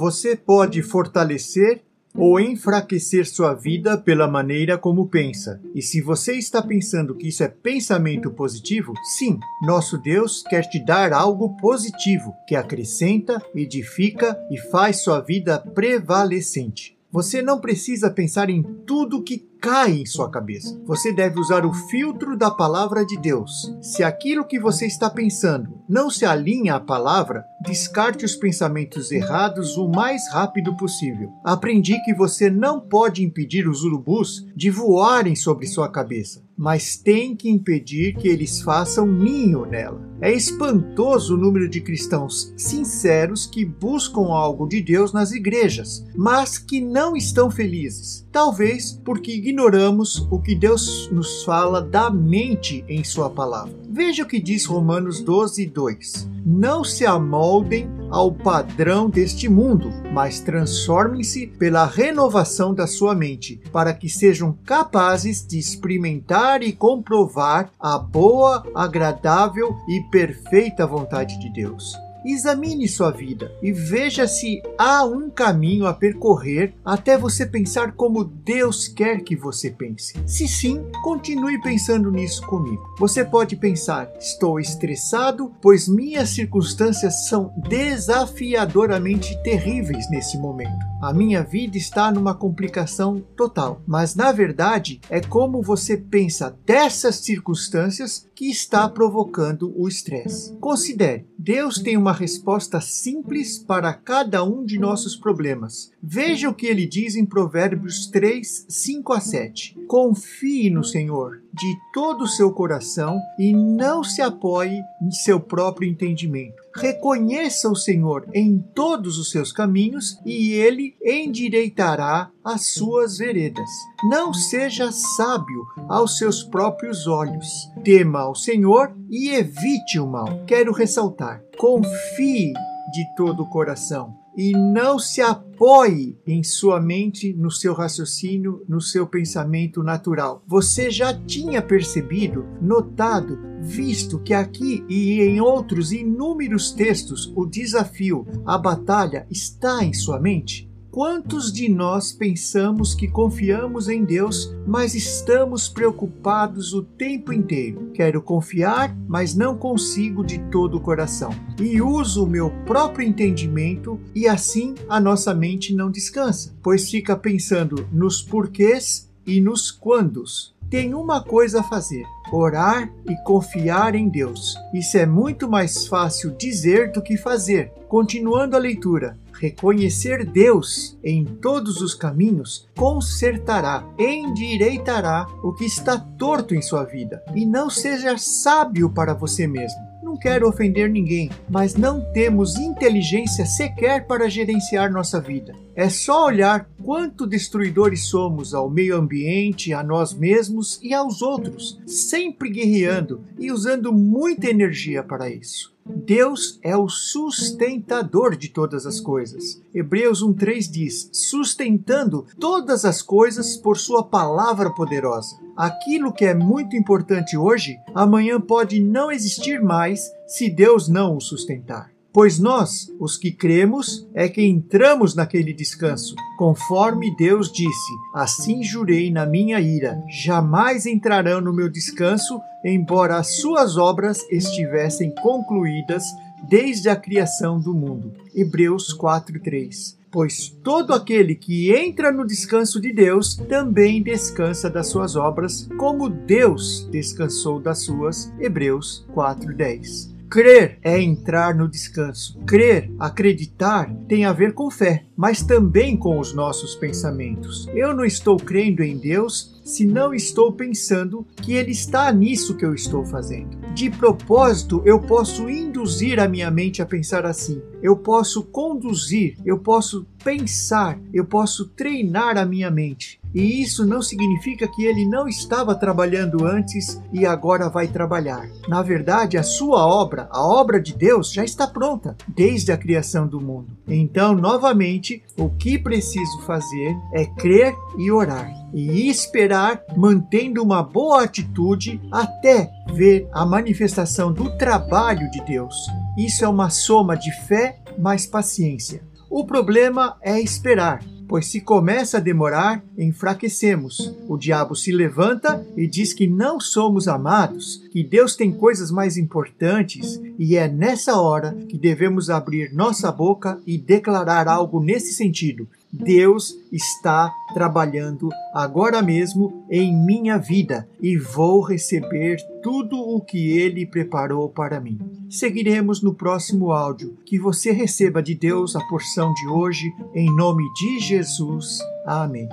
Você pode fortalecer ou enfraquecer sua vida pela maneira como pensa. E se você está pensando que isso é pensamento positivo, sim, nosso Deus quer te dar algo positivo que acrescenta, edifica e faz sua vida prevalecente. Você não precisa pensar em tudo que cai em sua cabeça. Você deve usar o filtro da palavra de Deus. Se aquilo que você está pensando não se alinha à palavra, descarte os pensamentos errados o mais rápido possível. Aprendi que você não pode impedir os urubus de voarem sobre sua cabeça, mas tem que impedir que eles façam ninho nela. É espantoso o número de cristãos sinceros que buscam algo de Deus nas igrejas, mas que não estão felizes. Talvez porque ignoramos o que Deus nos fala da mente em Sua palavra. Veja o que diz Romanos 12, 2. Não se amoldem ao padrão deste mundo, mas transformem-se pela renovação da sua mente, para que sejam capazes de experimentar e comprovar a boa, agradável e perfeita vontade de Deus. Examine sua vida e veja se há um caminho a percorrer até você pensar como Deus quer que você pense. Se sim, continue pensando nisso comigo. Você pode pensar: estou estressado, pois minhas circunstâncias são desafiadoramente terríveis nesse momento. A minha vida está numa complicação total. Mas na verdade, é como você pensa dessas circunstâncias que está provocando o estresse. Considere: Deus tem uma resposta simples para cada um de nossos problemas. Veja o que ele diz em Provérbios 3, 5 a 7. Confie no Senhor de todo o seu coração e não se apoie em seu próprio entendimento. Reconheça o Senhor em todos os seus caminhos e ele endireitará as suas veredas. Não seja sábio aos seus próprios olhos. Tema ao Senhor e evite o mal. Quero ressaltar: confie de todo o coração e não se apoie em sua mente, no seu raciocínio, no seu pensamento natural. Você já tinha percebido, notado, visto que aqui e em outros inúmeros textos o desafio, a batalha está em sua mente? Quantos de nós pensamos que confiamos em Deus, mas estamos preocupados o tempo inteiro? Quero confiar, mas não consigo de todo o coração. E uso o meu próprio entendimento e assim a nossa mente não descansa, pois fica pensando nos porquês e nos quandos. Tem uma coisa a fazer: orar e confiar em Deus. Isso é muito mais fácil dizer do que fazer. Continuando a leitura, reconhecer Deus em todos os caminhos, consertará, endireitará o que está torto em sua vida. E não seja sábio para você mesmo. Não quero ofender ninguém, mas não temos inteligência sequer para gerenciar nossa vida. É só olhar quanto destruidores somos ao meio ambiente, a nós mesmos e aos outros, sempre guerreando e usando muita energia para isso. Deus é o sustentador de todas as coisas. Hebreus 1:3 diz: sustentando todas as coisas por sua palavra poderosa. Aquilo que é muito importante hoje, amanhã pode não existir mais se Deus não o sustentar. Pois nós, os que cremos, é que entramos naquele descanso, conforme Deus disse: Assim jurei na minha ira: jamais entrarão no meu descanso, embora as suas obras estivessem concluídas desde a criação do mundo. Hebreus 4:3 pois todo aquele que entra no descanso de Deus também descansa das suas obras, como Deus descansou das suas. Hebreus 4:10. Crer é entrar no descanso. Crer, acreditar, tem a ver com fé, mas também com os nossos pensamentos. Eu não estou crendo em Deus se não estou pensando que Ele está nisso que eu estou fazendo. De propósito, eu posso induzir a minha mente a pensar assim. Eu posso conduzir, eu posso pensar, eu posso treinar a minha mente. E isso não significa que ele não estava trabalhando antes e agora vai trabalhar. Na verdade, a sua obra, a obra de Deus, já está pronta desde a criação do mundo. Então, novamente, o que preciso fazer é crer e orar e esperar, mantendo uma boa atitude até ver a manifestação do trabalho de Deus. Isso é uma soma de fé mais paciência. O problema é esperar pois se começa a demorar, enfraquecemos. O diabo se levanta e diz que não somos amados, que Deus tem coisas mais importantes, e é nessa hora que devemos abrir nossa boca e declarar algo nesse sentido. Deus está trabalhando agora mesmo em minha vida e vou receber tudo o que Ele preparou para mim. Seguiremos no próximo áudio. Que você receba de Deus a porção de hoje, em nome de Jesus. Amém.